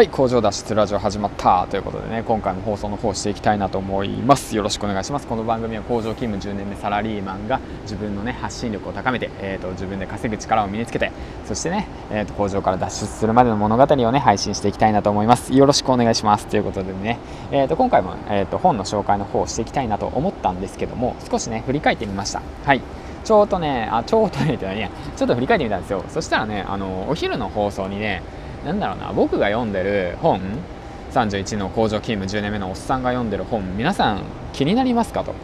はい工場脱出ラジオ始まったということでね今回も放送の方していきたいなと思いますよろしくお願いします。この番組は工場勤務10年目サラリーマンが自分のね発信力を高めて、えーと、自分で稼ぐ力を身につけてそしてね、えーと、工場から脱出するまでの物語をね配信していきたいなと思いますよろしくお願いしますということでね、えーと、今回も、えー、と本の紹介の方をしていきたいなと思ったんですけども少しね振り返ってみました。はい。ちょうどねあちょうどねちょっと振り返ってみたんですよ。そしたらねあのお昼の放送にねなんだろうな僕が読んでる本31の工場勤務10年目のおっさんが読んでる本皆さん気になりますかと。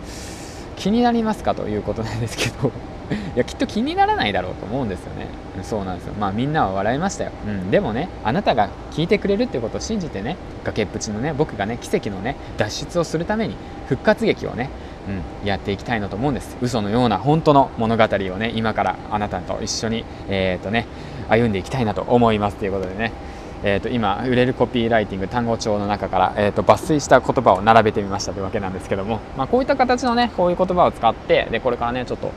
気になりますかということなんですけど いやきっと気にならないだろうと思うんですよね。そうなんですよ。まあみんなは笑いましたよ、うん、でもねあなたが聞いてくれるっていうことを信じてね崖っぷちのね僕がね奇跡のね脱出をするために復活劇をねうん、やっていきたいなと思うんです。嘘のような本当の物語をね今からあなたと一緒に、えーとね、歩んでいきたいなと思いますということでね。えー、と今売れるコピーライティング単語帳の中から、えー、と抜粋した言葉を並べてみましたというわけなんですけども、まあ、こういった形のねこういう言葉を使ってでこれからねちょっと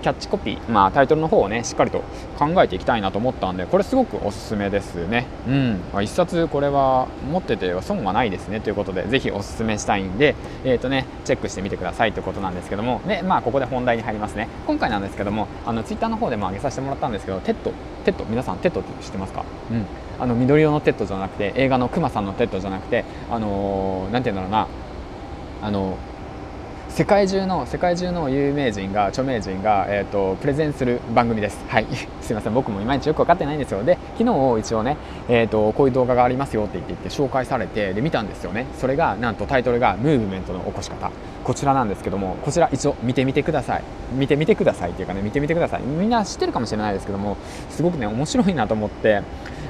キャッチコピー、まあ、タイトルの方をねしっかりと考えていきたいなと思ったんでこれすごくおすすめですね。うん、まあ、一冊これは持ってて損はないですねということでぜひおすすめしたいんでえ、ー、とねチェックしてみてくださいということなんですけども。でまあここで本題に入りますね。今回なんですけどもあのツイッターの方でも上げさせてもらったんですけどテッドテッド皆さんテッドって知ってますか？うん。あの緑色のテッドじゃなくて映画のクマさんのテッドじゃなくてあのー、なんて言うんだろうな。あの世界中の世界中の有名人が著名人が、えーと、プレゼンする番組です。はい。すいません。僕もいまいちよく分かってないんですよ。で昨日一応ね、えーと、こういう動画がありますよって言って言って紹介されてで見たんですよね。それがなんとタイトルが「ムーブメントの起こし方」こちらなんですけどもこちら一応見てみてください。見てみてくださいっていうかね見てみてください。みんな知ってるかもしれないですけどもすごくね面白いなと思って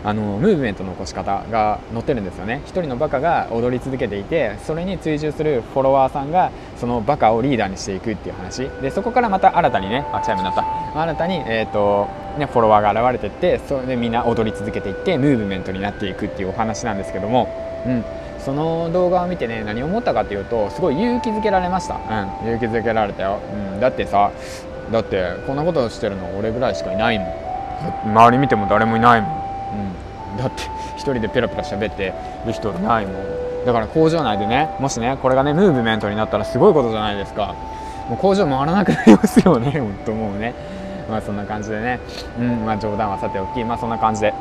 あのムーブメントの起こし方が載ってるんですよね。一人のバカが踊り続けていてそれに追従するフォロワーさんがそのバカをリーダーにしていくっていう話。でそこからまた新たにねあチャイムになった。新たに、えーとね、フォロワーが現れていってそれでみんな踊り続けていってムーブメントになっていくっていうお話なんですけども、うん、その動画を見てね何を思ったかというとすごい勇気づけられました、うん、勇気づけられたよ、うん、だってさだってこんなことしてるの俺ぐらいしかいないもん。周り見ても誰もいないもん。うん、だって1人でペラペラ喋ってる人いないもん。だから工場内でねもしねこれがねムーブメントになったらすごいことじゃないですか。もう工場回らなくなりますよね本当もうね。まあそんな感じでね。うんまあ冗談はさておき。まあそんな感じで。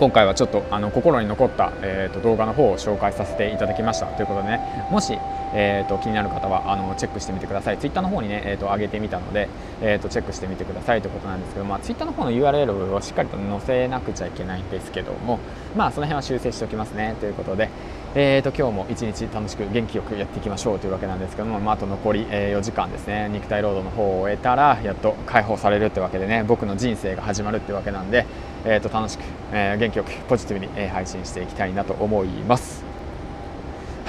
今回はちょっとあの心に残った、えーと、動画の方を紹介させていただきました。ということでねもし、えーと、気になる方はあのチェックしてみてください。Twitter の方にね、えーと、上げてみたので、えー、とチェックしてみてください。ということなんですけど、まあ、Twitter の方の URL をしっかりと載せなくちゃいけないんですけどもまあその辺は修正しておきますね。ということでえーと、今日も一日楽しく元気よくやっていきましょうというわけなんですけども、まあ、あと残り、4時間ですね。肉体労働の方を終えたらやっと解放されるってわけでね僕の人生が始まるってわけなんで、えーと、楽しく、えー、元気よくポジティブに、配信していきたいなと思います。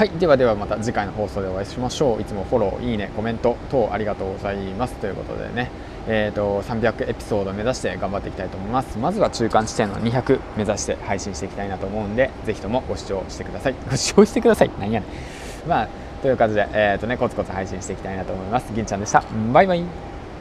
はいではではまた次回の放送でお会いしましょう。いつもフォローいいねコメント等ありがとうございます。ということでねえーと、300エピソード目指して頑張っていきたいと思います。まずは中間地点の200目指して配信していきたいなと思うんでぜひともご視聴してください。ご視聴してください。何やねん。まあという感じで、えーとね、コツコツ配信していきたいなと思います。銀ちゃんでした。バイバイ。